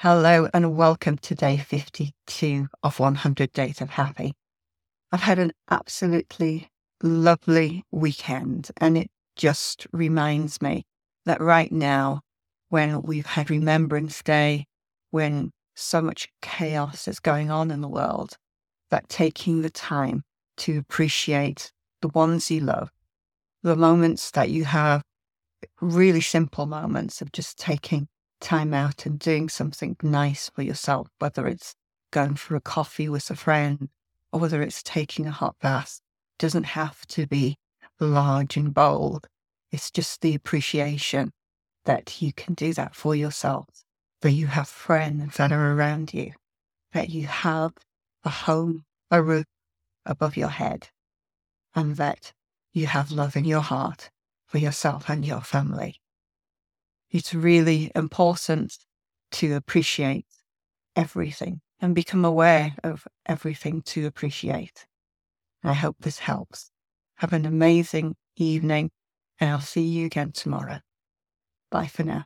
Hello and welcome to day 52 of 100 Days of Happy. I've had an absolutely lovely weekend and it just reminds me that right now, when we've had Remembrance Day, when so much chaos is going on in the world, that taking the time to appreciate the ones you love, the moments that you have, really simple moments of just taking time out and doing something nice for yourself, whether it's going for a coffee with a friend or whether it's taking a hot bath, doesn't have to be large and bold. It's just the appreciation that you can do that for yourself, that you have friends that are around you, that you have a home, a roof above your head, and that you have love in your heart for yourself and your family it's really important to appreciate everything and become aware of everything to appreciate. I hope this helps. Have an amazing evening, and I'll see you again tomorrow. Bye for now.